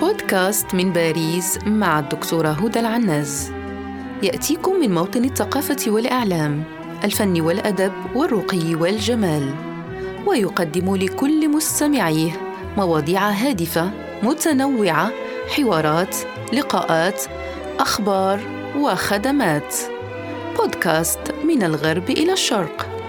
بودكاست من باريس مع الدكتورة هدى العناز يأتيكم من موطن الثقافة والإعلام الفن والأدب والرقي والجمال. ويقدم لكل مستمعيه مواضيع هادفة متنوعة حوارات لقاءات أخبار وخدمات. بودكاست من الغرب إلى الشرق.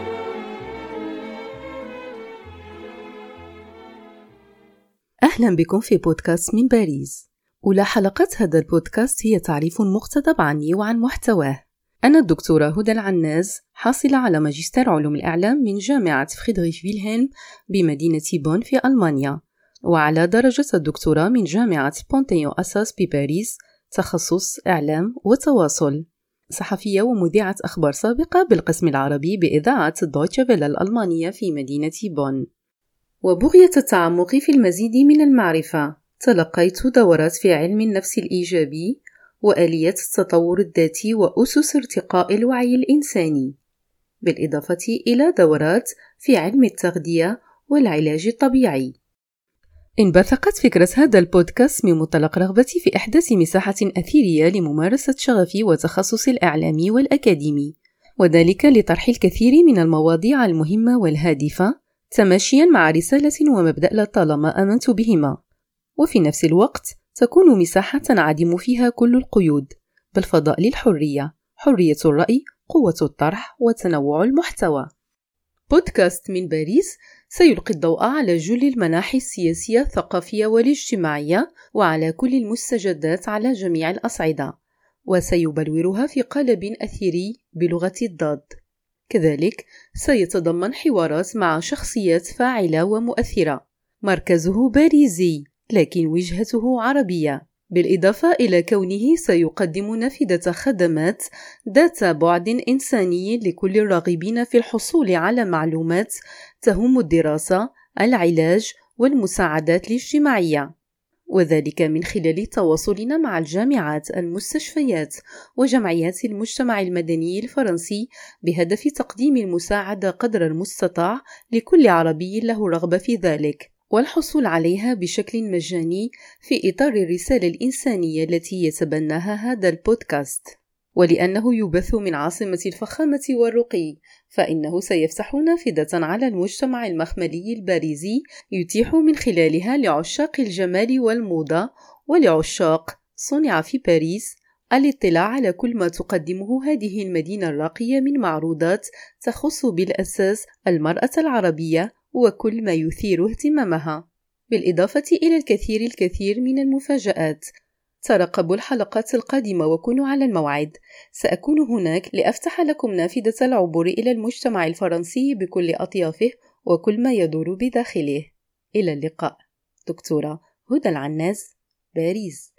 أهلا بكم في بودكاست من باريس. أولى حلقات هذا البودكاست هي تعريف مقتضب عني وعن محتواه. أنا الدكتورة هدى العناز حاصلة على ماجستير علوم الإعلام من جامعة فريدريش فيلهلم بمدينة بون في ألمانيا. وعلى درجة الدكتوراه من جامعة بانتيون أساس بباريس تخصص إعلام وتواصل. صحفية ومذيعة أخبار سابقة بالقسم العربي بإذاعة دويتشه فيله الألمانية في مدينة بون. وبغية التعمق في المزيد من المعرفة تلقيت دورات في علم النفس الإيجابي وآلية التطور الذاتي وأسس ارتقاء الوعي الإنساني بالإضافة إلى دورات في علم التغذية والعلاج الطبيعي. انبثقت فكرة هذا البودكاست من منطلق رغبتي في إحداث مساحة أثيرية لممارسة شغفي وتخصصي الإعلامي والأكاديمي وذلك لطرح الكثير من المواضيع المهمة والهادفة تماشيا مع رسالة ومبدأ لطالما آمنت بهما. وفي نفس الوقت تكون مساحة تنعدم فيها كل القيود بل فضاء للحرية حرية الرأي قوة الطرح وتنوع المحتوى. بودكاست من باريس سيلقي الضوء على جل المناحي السياسية الثقافية والاجتماعية وعلى كل المستجدات على جميع الأصعدة. وسيبلورها في قالب أثيري بلغة الضاد. كذلك سيتضمن حوارات مع شخصيات فاعلة ومؤثرة مركزه باريزي لكن وجهته عربية بالإضافة إلى كونه سيقدم نافذة خدمات ذات بعد إنساني لكل الراغبين في الحصول على معلومات تهم الدراسة، العلاج والمساعدات الاجتماعية. وذلك من خلال تواصلنا مع الجامعات المستشفيات وجمعيات المجتمع المدني الفرنسي بهدف تقديم المساعدة قدر المستطاع لكل عربي له رغبة في ذلك والحصول عليها بشكل مجاني في إطار الرسالة الإنسانية التي يتبناها هذا البودكاست. ولأنه يبث من عاصمة الفخامة والرقي فإنه سيفتح نافذة على المجتمع المخملي الباريزي يتيح من خلالها لعشاق الجمال والموضة ولعشاق صنع في باريس الاطلاع على كل ما تقدمه هذه المدينة الراقية من معروضات تخص بالأساس المرأة العربية وكل ما يثير اهتمامها بالإضافة إلى الكثير الكثير من المفاجآت. ترقبوا الحلقات القادمة وكونوا على الموعد. سأكون هناك لأفتح لكم نافذة العبور إلى المجتمع الفرنسي بكل أطيافه وكل ما يدور بداخله. إلى اللقاء. دكتورة هدى العناز باريس.